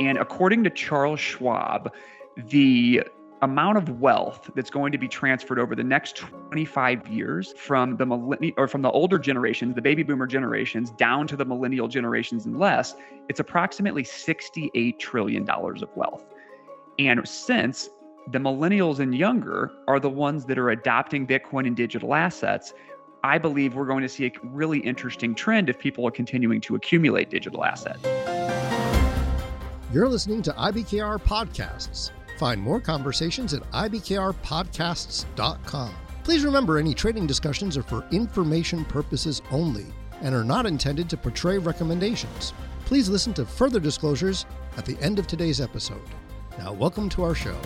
And according to Charles Schwab, the amount of wealth that's going to be transferred over the next 25 years from the millennial or from the older generations, the baby boomer generations, down to the millennial generations and less, it's approximately 68 trillion dollars of wealth. And since the millennials and younger are the ones that are adopting Bitcoin and digital assets, I believe we're going to see a really interesting trend if people are continuing to accumulate digital assets. You're listening to IBKR Podcasts. Find more conversations at ibkrpodcasts.com. Please remember any trading discussions are for information purposes only and are not intended to portray recommendations. Please listen to further disclosures at the end of today's episode. Now, welcome to our show.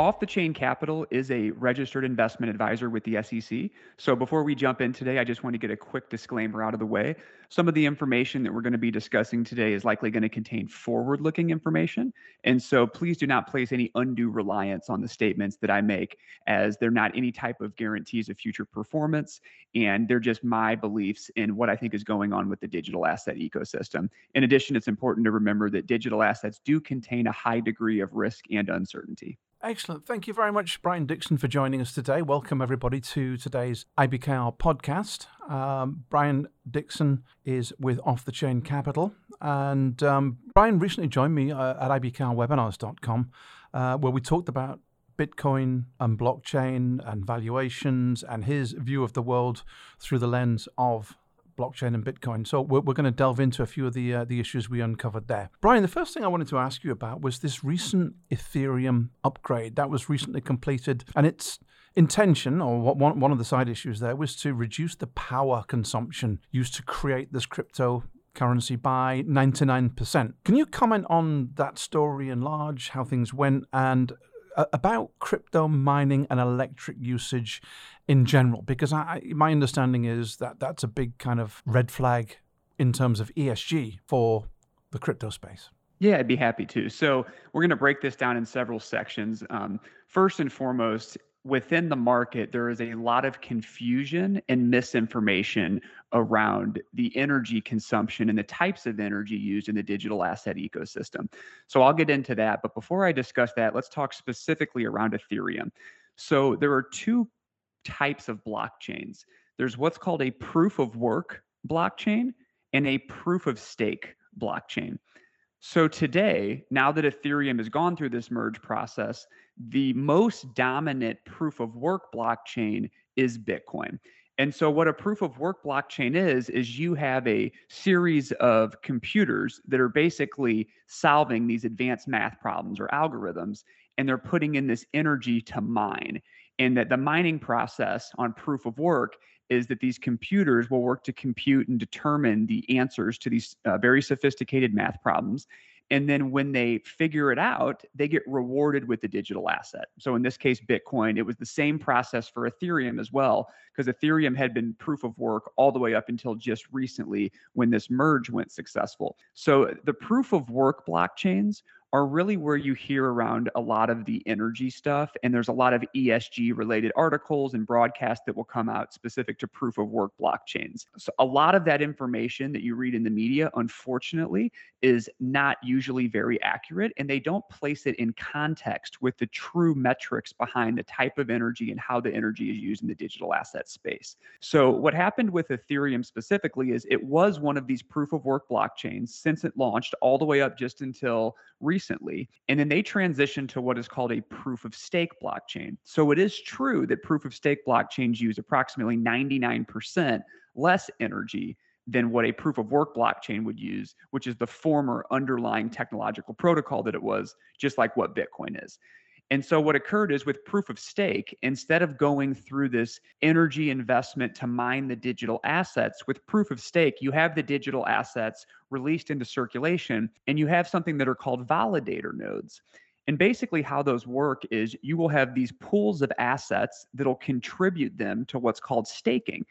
Off the Chain Capital is a registered investment advisor with the SEC. So before we jump in today, I just want to get a quick disclaimer out of the way. Some of the information that we're going to be discussing today is likely going to contain forward looking information. And so please do not place any undue reliance on the statements that I make, as they're not any type of guarantees of future performance. And they're just my beliefs in what I think is going on with the digital asset ecosystem. In addition, it's important to remember that digital assets do contain a high degree of risk and uncertainty. Excellent. Thank you very much, Brian Dixon, for joining us today. Welcome, everybody, to today's IBKR podcast. Um, Brian Dixon is with Off the Chain Capital. And um, Brian recently joined me uh, at ibkrwebinars.com, uh, where we talked about Bitcoin and blockchain and valuations and his view of the world through the lens of blockchain and Bitcoin. So we're, we're going to delve into a few of the uh, the issues we uncovered there. Brian, the first thing I wanted to ask you about was this recent Ethereum upgrade that was recently completed, and its intention, or what, one, one of the side issues there, was to reduce the power consumption used to create this crypto currency by 99%. Can you comment on that story in large, how things went, and about crypto mining and electric usage in general? Because I, my understanding is that that's a big kind of red flag in terms of ESG for the crypto space. Yeah, I'd be happy to. So we're going to break this down in several sections. Um, first and foremost, within the market, there is a lot of confusion and misinformation around the energy consumption and the types of energy used in the digital asset ecosystem. So I'll get into that. But before I discuss that, let's talk specifically around Ethereum. So there are two types of blockchains there's what's called a proof of work blockchain and a proof of stake blockchain. So today, now that Ethereum has gone through this merge process, the most dominant proof of work blockchain is Bitcoin. And so, what a proof of work blockchain is, is you have a series of computers that are basically solving these advanced math problems or algorithms, and they're putting in this energy to mine. And that the mining process on proof of work is that these computers will work to compute and determine the answers to these uh, very sophisticated math problems. And then when they figure it out, they get rewarded with the digital asset. So in this case, Bitcoin, it was the same process for Ethereum as well, because Ethereum had been proof of work all the way up until just recently when this merge went successful. So the proof of work blockchains are really where you hear around a lot of the energy stuff. And there's a lot of ESG related articles and broadcasts that will come out specific to proof of work blockchains. So, a lot of that information that you read in the media, unfortunately, is not usually very accurate. And they don't place it in context with the true metrics behind the type of energy and how the energy is used in the digital asset space. So, what happened with Ethereum specifically is it was one of these proof of work blockchains since it launched all the way up just until recently recently. And then they transitioned to what is called a proof of stake blockchain. So it is true that proof of stake blockchains use approximately 99% less energy than what a proof of work blockchain would use, which is the former underlying technological protocol that it was, just like what Bitcoin is. And so what occurred is with proof of stake, instead of going through this energy investment to mine the digital assets, with proof of stake, you have the digital assets released into circulation and you have something that are called validator nodes. And basically, how those work is you will have these pools of assets that'll contribute them to what's called staking.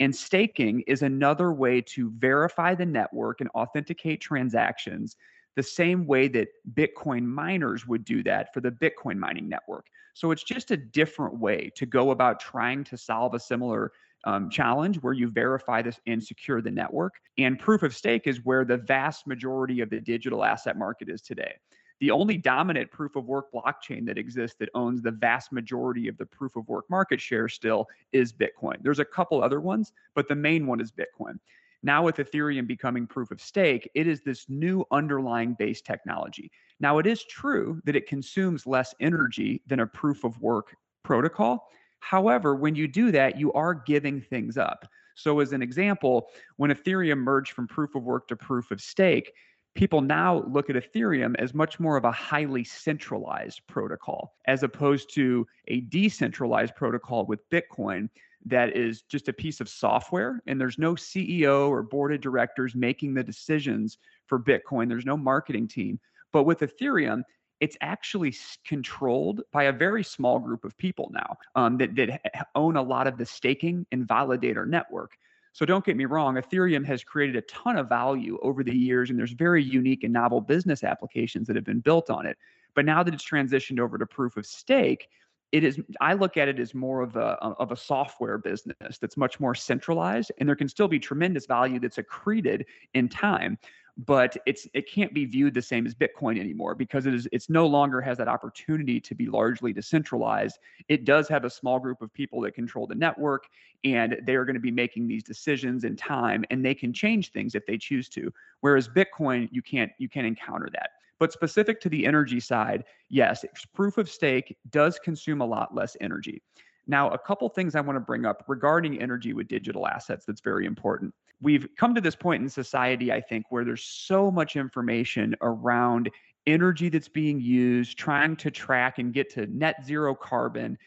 And staking is another way to verify the network and authenticate transactions the same way that Bitcoin miners would do that for the Bitcoin mining network. So it's just a different way to go about trying to solve a similar um, challenge where you verify this and secure the network. And proof of stake is where the vast majority of the digital asset market is today. The only dominant proof of work blockchain that exists that owns the vast majority of the proof of work market share still is Bitcoin. There's a couple other ones, but the main one is Bitcoin. Now, with Ethereum becoming proof of stake, it is this new underlying base technology. Now, it is true that it consumes less energy than a proof of work protocol. However, when you do that, you are giving things up. So, as an example, when Ethereum merged from proof of work to proof of stake, people now look at Ethereum as much more of a highly centralized protocol as opposed to a decentralized protocol with Bitcoin that is just a piece of software and there's no CEO or board of directors making the decisions for Bitcoin. There's no marketing team. But with Ethereum, it's actually controlled by a very small group of people now um, that, that own a lot of the staking and validator network. So don't get me wrong, Ethereum has created a ton of value over the years, and there's very unique and novel business applications that have been built on it. But now that it's transitioned over to proof of stake, it is i look at it as more of a of a software business that's much more centralized and there can still be tremendous value that's accreted in time but it's it can't be viewed the same as bitcoin anymore because it is it's no longer has that opportunity to be largely decentralized it does have a small group of people that control the network and they are going to be making these decisions in time and they can change things if they choose to whereas bitcoin you can't you can't encounter that but specific to the energy side, yes, proof of stake does consume a lot less energy. Now, a couple things I want to bring up regarding energy with digital assets that's very important. We've come to this point in society, I think, where there's so much information around energy that's being used, trying to track and get to net zero carbon.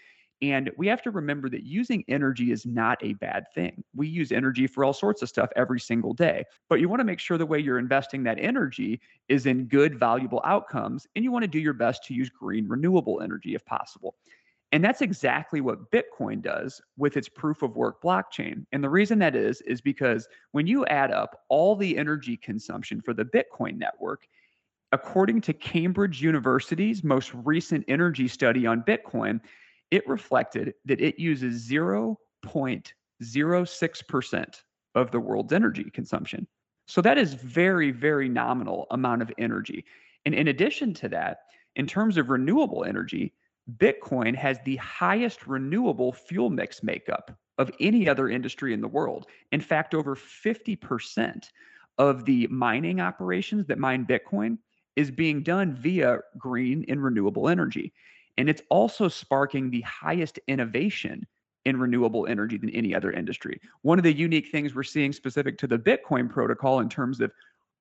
And we have to remember that using energy is not a bad thing. We use energy for all sorts of stuff every single day. But you want to make sure the way you're investing that energy is in good, valuable outcomes. And you want to do your best to use green, renewable energy if possible. And that's exactly what Bitcoin does with its proof of work blockchain. And the reason that is, is because when you add up all the energy consumption for the Bitcoin network, according to Cambridge University's most recent energy study on Bitcoin, it reflected that it uses 0.06% of the world's energy consumption. So that is very, very nominal amount of energy. And in addition to that, in terms of renewable energy, Bitcoin has the highest renewable fuel mix makeup of any other industry in the world. In fact, over 50% of the mining operations that mine Bitcoin is being done via green and renewable energy. And it's also sparking the highest innovation in renewable energy than any other industry. One of the unique things we're seeing specific to the Bitcoin protocol in terms of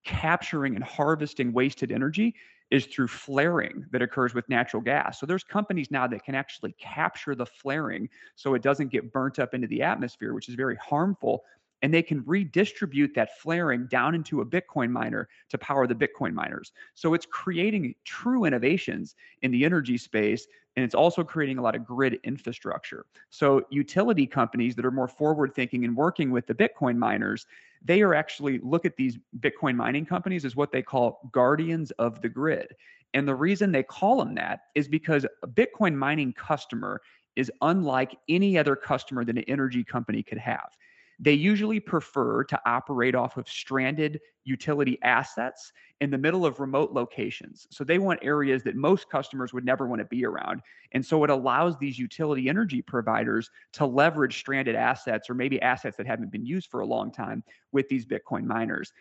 capturing and harvesting wasted energy is through flaring that occurs with natural gas. So there's companies now that can actually capture the flaring so it doesn't get burnt up into the atmosphere, which is very harmful and they can redistribute that flaring down into a Bitcoin miner to power the Bitcoin miners. So it's creating true innovations in the energy space. And it's also creating a lot of grid infrastructure. So, utility companies that are more forward thinking and working with the Bitcoin miners, they are actually look at these Bitcoin mining companies as what they call guardians of the grid. And the reason they call them that is because a Bitcoin mining customer is unlike any other customer that an energy company could have. They usually prefer to operate off of stranded utility assets in the middle of remote locations. So they want areas that most customers would never want to be around. And so it allows these utility energy providers to leverage stranded assets or maybe assets that haven't been used for a long time with these Bitcoin miners.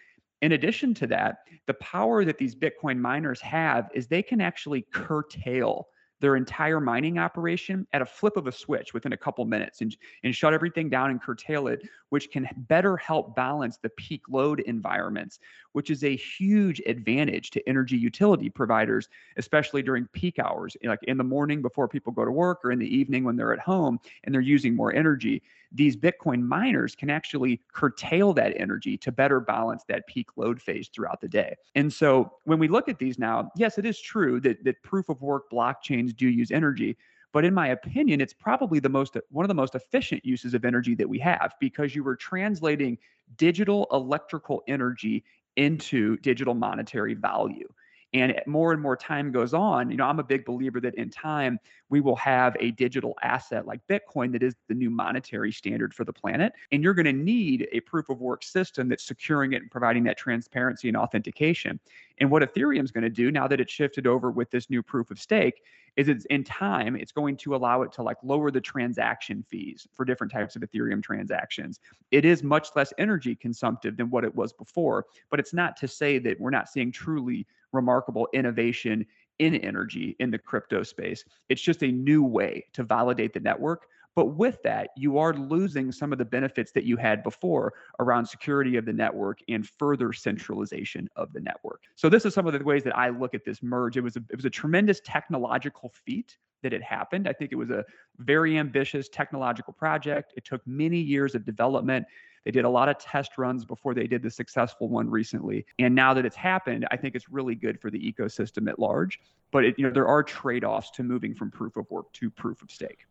In addition to that, the power that these Bitcoin miners have is they can actually curtail their entire mining operation at a flip of a switch within a couple minutes and, and shut everything down and curtail it, which can better help balance the peak load environments, which is a huge advantage to energy utility providers, especially during peak hours, like in the morning before people go to work or in the evening when they're at home and they're using more energy. These Bitcoin miners can actually curtail that energy to better balance that peak load phase throughout the day. And so when we look at these now, yes, it is true that, that proof of work blockchains do use energy. But in my opinion, it's probably the most one of the most efficient uses of energy that we have because you were translating digital electrical energy into digital monetary value. And more and more time goes on, you know, I'm a big believer that in time we will have a digital asset like Bitcoin that is the new monetary standard for the planet. And you're going to need a proof of work system that's securing it and providing that transparency and authentication. And what Ethereum is going to do now that it's shifted over with this new proof of stake is it's in time, it's going to allow it to like lower the transaction fees for different types of Ethereum transactions. It is much less energy consumptive than what it was before, but it's not to say that we're not seeing truly remarkable innovation in energy in the crypto space. It's just a new way to validate the network. But with that, you are losing some of the benefits that you had before around security of the network and further centralization of the network. So this is some of the ways that I look at this merge. It was a, it was a tremendous technological feat that it happened. I think it was a very ambitious technological project. It took many years of development. They did a lot of test runs before they did the successful one recently. And now that it's happened, I think it's really good for the ecosystem at large. But it, you know, there are trade-offs to moving from proof of work to proof of stake.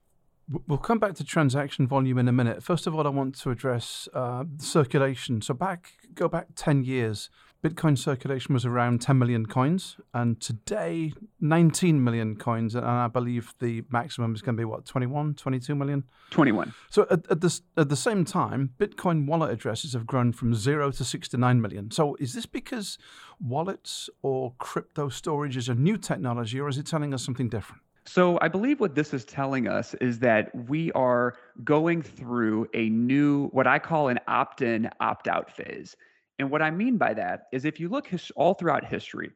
We'll come back to transaction volume in a minute. First of all, I want to address uh, circulation. So back, go back ten years. Bitcoin circulation was around 10 million coins, and today 19 million coins, and I believe the maximum is going to be what 21, 22 million. 21. So at, at the at the same time, Bitcoin wallet addresses have grown from zero to 69 million. So is this because wallets or crypto storage is a new technology, or is it telling us something different? So I believe what this is telling us is that we are going through a new, what I call an opt-in, opt-out phase. And what I mean by that is if you look his, all throughout history,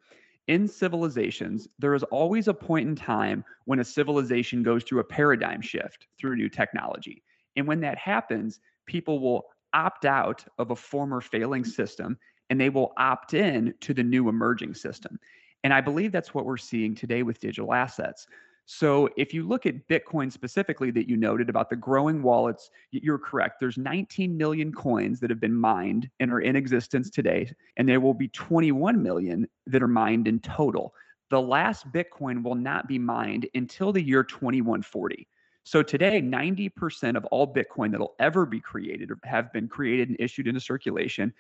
in civilizations, there is always a point in time when a civilization goes through a paradigm shift through new technology. And when that happens, people will opt out of a former failing system and they will opt in to the new emerging system. And I believe that's what we're seeing today with digital assets. So if you look at Bitcoin specifically that you noted about the growing wallets, you're correct. There's 19 million coins that have been mined and are in existence today, and there will be 21 million that are mined in total. The last Bitcoin will not be mined until the year 2140. So today, 90% of all Bitcoin that'll ever be created have been created and issued into circulation.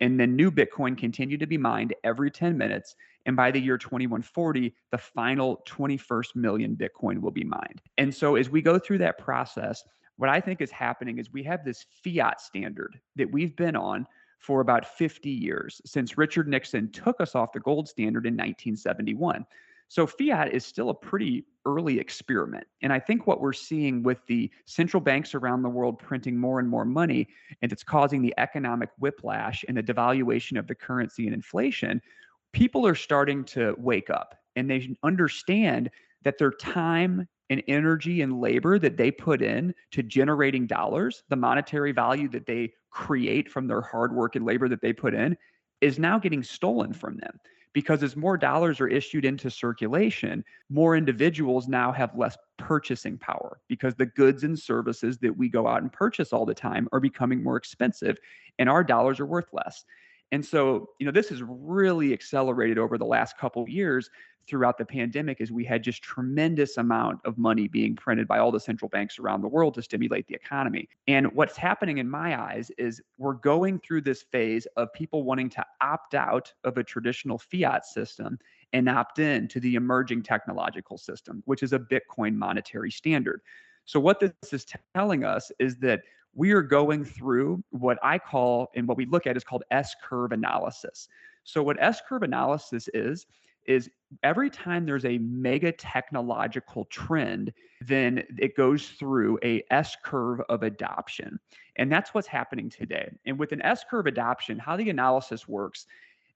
And then new Bitcoin continue to be mined every 10 minutes. And by the year 2140, the final 21st million Bitcoin will be mined. And so as we go through that process, what I think is happening is we have this fiat standard that we've been on for about 50 years since Richard Nixon took us off the gold standard in 1971. So fiat is still a pretty early experiment. And I think what we're seeing with the central banks around the world printing more and more money, and it's causing the economic whiplash and the devaluation of the currency and inflation, people are starting to wake up and they understand that their time and energy and labor that they put in to generating dollars, the monetary value that they create from their hard work and labor that they put in, is now getting stolen from them because as more dollars are issued into circulation, more individuals now have less purchasing power because the goods and services that we go out and purchase all the time are becoming more expensive and our dollars are worth less. And so, you know, this has really accelerated over the last couple years throughout the pandemic as we had just tremendous amount of money being printed by all the central banks around the world to stimulate the economy. And what's happening in my eyes is we're going through this phase of people wanting to opt out of a traditional fiat system and opt in to the emerging technological system, which is a Bitcoin monetary standard. So what this is telling us is that we are going through what I call and what we look at is called S curve analysis. So, what S curve analysis is, is every time there's a mega technological trend, then it goes through a S curve of adoption. And that's what's happening today. And with an S curve adoption, how the analysis works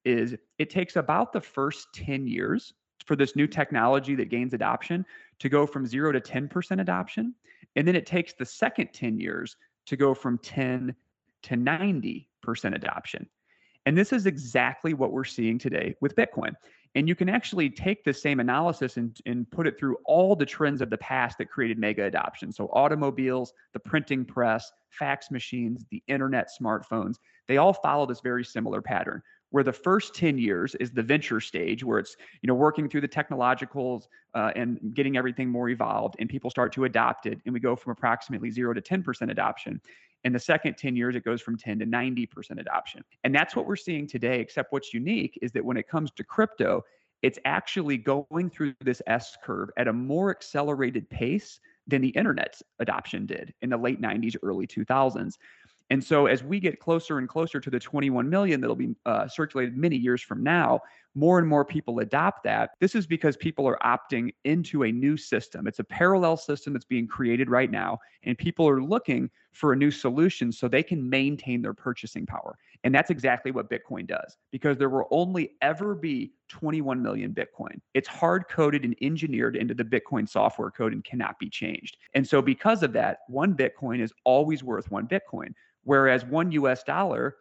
is it takes about the first 10 years for this new technology that gains adoption to go from zero to 10% adoption. And then it takes the second 10 years to go from 10 to 90% adoption. And this is exactly what we're seeing today with Bitcoin. And you can actually take the same analysis and, and put it through all the trends of the past that created mega adoption. So, automobiles, the printing press, fax machines, the internet, smartphones, they all follow this very similar pattern where the first 10 years is the venture stage where it's you know working through the technologicals uh, and getting everything more evolved and people start to adopt it and we go from approximately 0 to 10% adoption in the second 10 years it goes from 10 to 90% adoption and that's what we're seeing today except what's unique is that when it comes to crypto it's actually going through this S curve at a more accelerated pace than the internet's adoption did in the late 90s, early 2000s. And so as we get closer and closer to the 21 million that'll be uh, circulated many years from now, more and more people adopt that. This is because people are opting into a new system. It's a parallel system that's being created right now, and people are looking for a new solution so they can maintain their purchasing power. And that's exactly what Bitcoin does because there will only ever be 21 million Bitcoin. It's hard coded and engineered into the Bitcoin software code and cannot be changed. And so, because of that, one Bitcoin is always worth one Bitcoin. Whereas one US dollar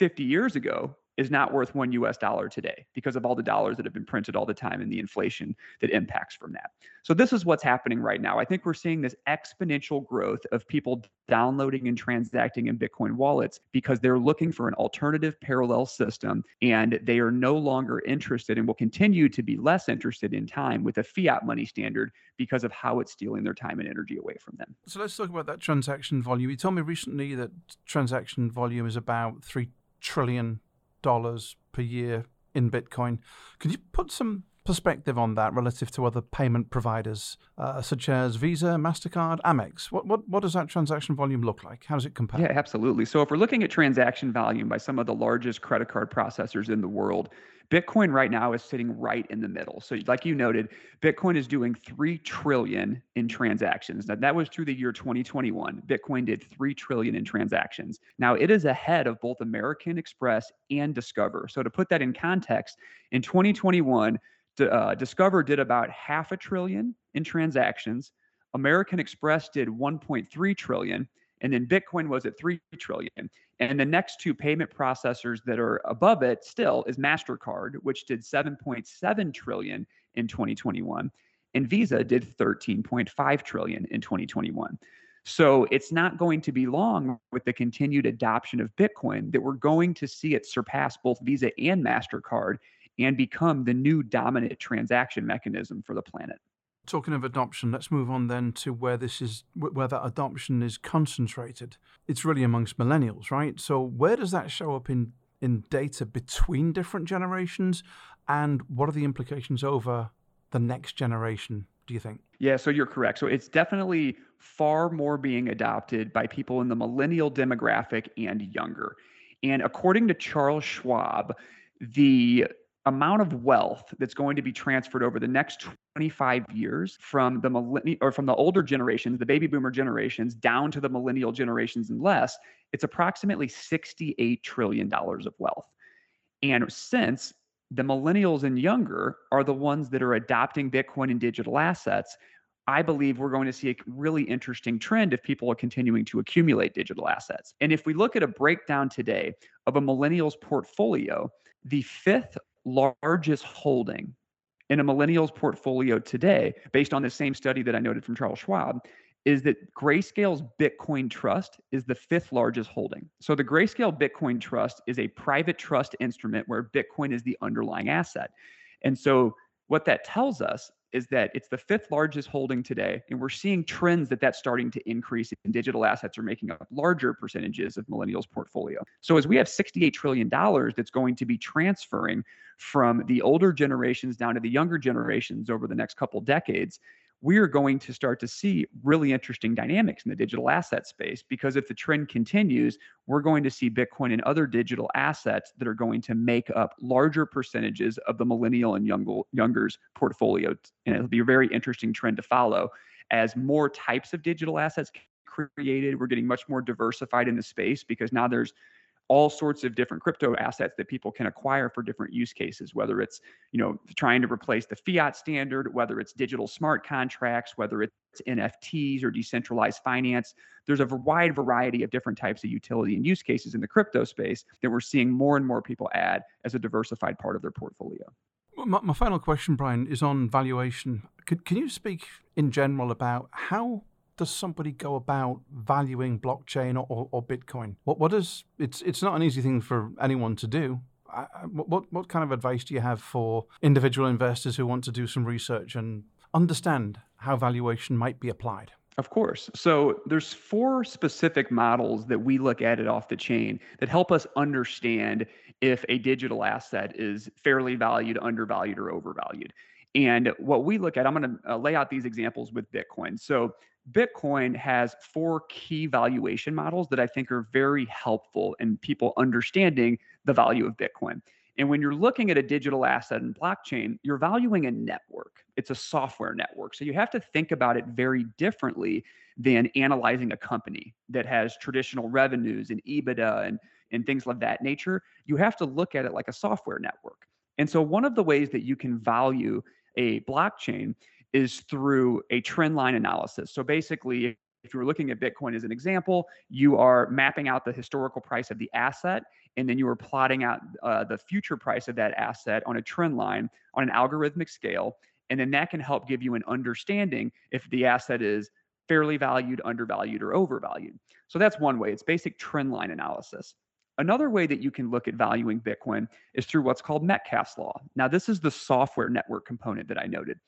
50 years ago is not worth one US dollar today because of all the dollars that have been printed all the time and the inflation that impacts from that. So, this is what's happening right now. I think we're seeing this exponential growth of people downloading and transacting in Bitcoin wallets because they're looking for an alternative parallel system and they are no longer interested and will continue to be less interested in time with a fiat money standard because of how it's stealing their time and energy away from them. So, let's talk about that transaction volume. You told me recently that transaction volume is about 3 trillion dollars per year in Bitcoin. Can you put some perspective on that relative to other payment providers uh, such as Visa, Mastercard, Amex? What, what what does that transaction volume look like? How does it compare? Yeah, absolutely. So if we're looking at transaction volume by some of the largest credit card processors in the world, Bitcoin right now is sitting right in the middle. So, like you noted, Bitcoin is doing 3 trillion in transactions. Now, that was through the year 2021. Bitcoin did 3 trillion in transactions. Now, it is ahead of both American Express and Discover. So, to put that in context, in 2021, uh, Discover did about half a trillion in transactions. American Express did 1.3 trillion and then Bitcoin was at 3 trillion. And the next two payment processors that are above it still is Mastercard, which did 7.7 trillion in 2021, and Visa did 13.5 trillion in 2021. So it's not going to be long with the continued adoption of Bitcoin that we're going to see it surpass both Visa and Mastercard and become the new dominant transaction mechanism for the planet. Talking of adoption, let's move on then to where this is where that adoption is concentrated. It's really amongst millennials, right? So where does that show up in in data between different generations and what are the implications over the next generation, do you think? Yeah, so you're correct. So it's definitely far more being adopted by people in the millennial demographic and younger. And according to Charles Schwab, the amount of wealth that's going to be transferred over the next 25 years from the millennial or from the older generations, the baby boomer generations, down to the millennial generations and less, it's approximately 68 trillion dollars of wealth. And since the millennials and younger are the ones that are adopting Bitcoin and digital assets, I believe we're going to see a really interesting trend if people are continuing to accumulate digital assets. And if we look at a breakdown today of a millennial's portfolio, the fifth largest holding in a millennial's portfolio today, based on the same study that I noted from Charles Schwab, is that Grayscale's Bitcoin Trust is the fifth largest holding. So the Grayscale Bitcoin Trust is a private trust instrument where Bitcoin is the underlying asset. And so what that tells us is that it's the fifth largest holding today, and we're seeing trends that that's starting to increase, and digital assets are making up larger percentages of millennials' portfolio. So as we have 68 trillion dollars that's going to be transferring from the older generations down to the younger generations over the next couple decades, we are going to start to see really interesting dynamics in the digital asset space because if the trend continues, we're going to see Bitcoin and other digital assets that are going to make up larger percentages of the millennial and young, younger's portfolio. And it'll be a very interesting trend to follow as more types of digital assets created. We're getting much more diversified in the space because now there's all sorts of different crypto assets that people can acquire for different use cases whether it's you know trying to replace the fiat standard whether it's digital smart contracts whether it's nfts or decentralized finance. There's a wide variety of different types of utility and use cases in the crypto space that we're seeing more and more people add as a diversified part of their portfolio. My, my final question brian is on valuation. Could, can you speak in general about how does somebody go about valuing blockchain or, or, or Bitcoin? What what is it's it's not an easy thing for anyone to do. I, what what kind of advice do you have for individual investors who want to do some research and understand how valuation might be applied? Of course. So there's four specific models that we look at it off the chain that help us understand if a digital asset is fairly valued, undervalued, or overvalued. And what we look at, I'm going to uh, lay out these examples with Bitcoin. So Bitcoin has four key valuation models that I think are very helpful in people understanding the value of Bitcoin. And when you're looking at a digital asset and blockchain, you're valuing a network. It's a software network. So you have to think about it very differently than analyzing a company that has traditional revenues and EBITDA and, and things of that nature. You have to look at it like a software network. And so one of the ways that you can value a blockchain is through a trend line analysis. So basically, if you were looking at Bitcoin as an example, you are mapping out the historical price of the asset, and then you are plotting out uh, the future price of that asset on a trend line on an algorithmic scale. And then that can help give you an understanding if the asset is fairly valued, undervalued, or overvalued. So that's one way. It's basic trend line analysis. Another way that you can look at valuing Bitcoin is through what's called Metcalfe's law. Now, this is the software network component that I noted.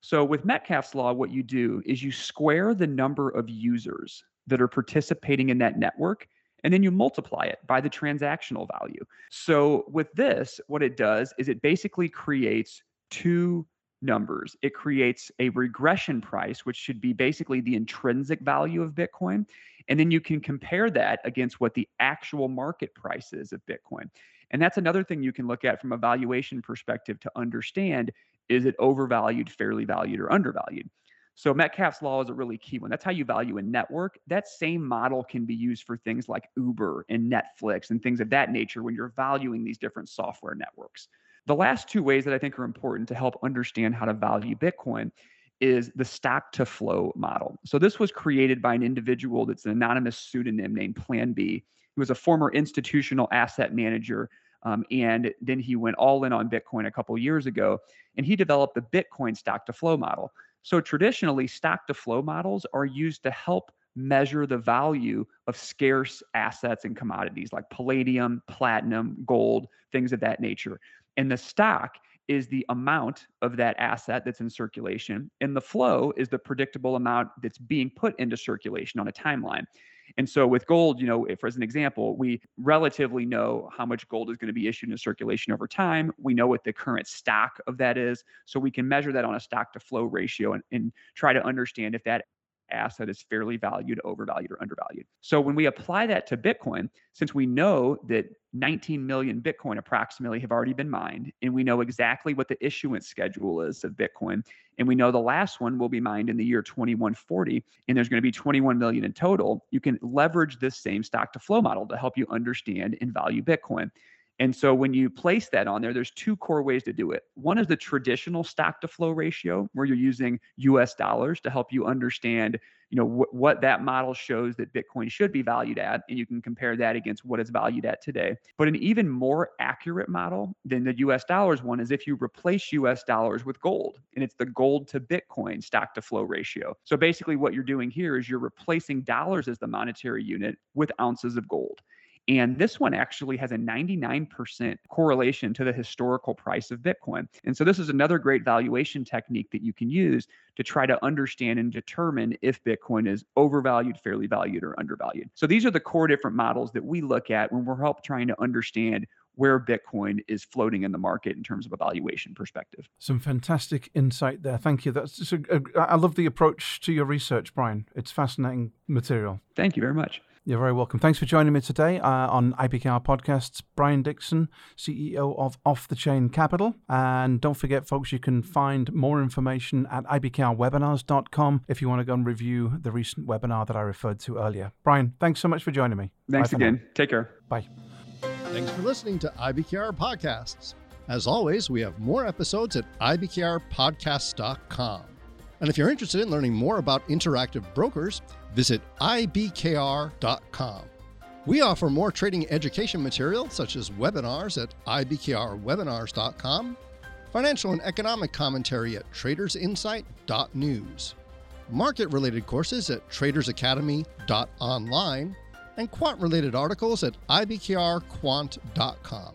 So, with Metcalfe's law, what you do is you square the number of users that are participating in that network, and then you multiply it by the transactional value. So, with this, what it does is it basically creates two numbers. It creates a regression price, which should be basically the intrinsic value of Bitcoin. And then you can compare that against what the actual market price is of Bitcoin. And that's another thing you can look at from a valuation perspective to understand is it overvalued, fairly valued, or undervalued? So Metcalfe's law is a really key one. That's how you value a network. That same model can be used for things like Uber and Netflix and things of that nature when you're valuing these different software networks. The last two ways that I think are important to help understand how to value Bitcoin is the stock to flow model. So this was created by an individual that's an anonymous pseudonym named Plan B. He was a former institutional asset manager. Um, and then he went all in on Bitcoin a couple years ago, and he developed the Bitcoin stock to flow model. So traditionally, stock to flow models are used to help measure the value of scarce assets and commodities like palladium, platinum, gold, things of that nature. And the stock is the amount of that asset that's in circulation, and the flow is the predictable amount that's being put into circulation on a timeline. And so with gold, you know, if as an example, we relatively know how much gold is going to be issued in circulation over time. We know what the current stock of that is. So we can measure that on a stock to flow ratio and, and try to understand if that asset is fairly valued, overvalued, or undervalued. So when we apply that to Bitcoin, since we know that 19 million Bitcoin approximately have already been mined, and we know exactly what the issuance schedule is of Bitcoin, and we know the last one will be mined in the year 2140, and there's going to be 21 million in total, you can leverage this same stock to flow model to help you understand and value Bitcoin. And so when you place that on there, there's two core ways to do it. One is the traditional stock to flow ratio, where you're using US dollars to help you understand, you know, wh- what that model shows that Bitcoin should be valued at, and you can compare that against what it's valued at today. But an even more accurate model than the US dollars one is if you replace US dollars with gold, and it's the gold to Bitcoin stock to flow ratio. So basically, what you're doing here is you're replacing dollars as the monetary unit with ounces of gold. And this one actually has a 99% correlation to the historical price of Bitcoin. And so this is another great valuation technique that you can use to try to understand and determine if Bitcoin is overvalued, fairly valued, or undervalued. So these are the core different models that we look at when we're help trying to understand where Bitcoin is floating in the market in terms of a valuation perspective. Some fantastic insight there. Thank you. That's just a, a, I love the approach to your research, Brian. It's fascinating material. Thank you very much. You're very welcome. Thanks for joining me today uh, on IBKR Podcasts. Brian Dixon, CEO of Off the Chain Capital. And don't forget, folks, you can find more information at ibkrwebinars.com if you want to go and review the recent webinar that I referred to earlier. Brian, thanks so much for joining me. Thanks again. Take care. Bye. Thanks for listening to IBKR Podcasts. As always, we have more episodes at ibkrpodcasts.com. And if you're interested in learning more about interactive brokers, visit ibkr.com. We offer more trading education material, such as webinars at ibkrwebinars.com, financial and economic commentary at tradersinsight.news, market related courses at tradersacademy.online, and quant related articles at ibkrquant.com.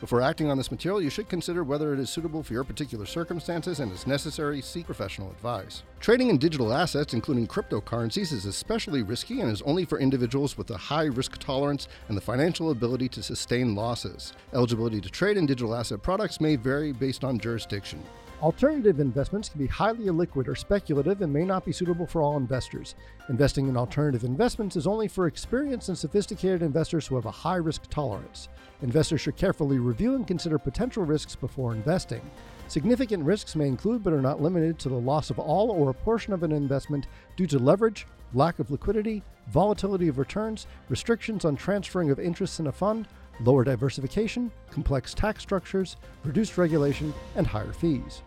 Before acting on this material, you should consider whether it is suitable for your particular circumstances and, as necessary, seek professional advice. Trading in digital assets, including cryptocurrencies, is especially risky and is only for individuals with a high risk tolerance and the financial ability to sustain losses. Eligibility to trade in digital asset products may vary based on jurisdiction. Alternative investments can be highly illiquid or speculative and may not be suitable for all investors. Investing in alternative investments is only for experienced and sophisticated investors who have a high risk tolerance. Investors should carefully review and consider potential risks before investing. Significant risks may include but are not limited to the loss of all or a portion of an investment due to leverage, lack of liquidity, volatility of returns, restrictions on transferring of interests in a fund, lower diversification, complex tax structures, reduced regulation, and higher fees.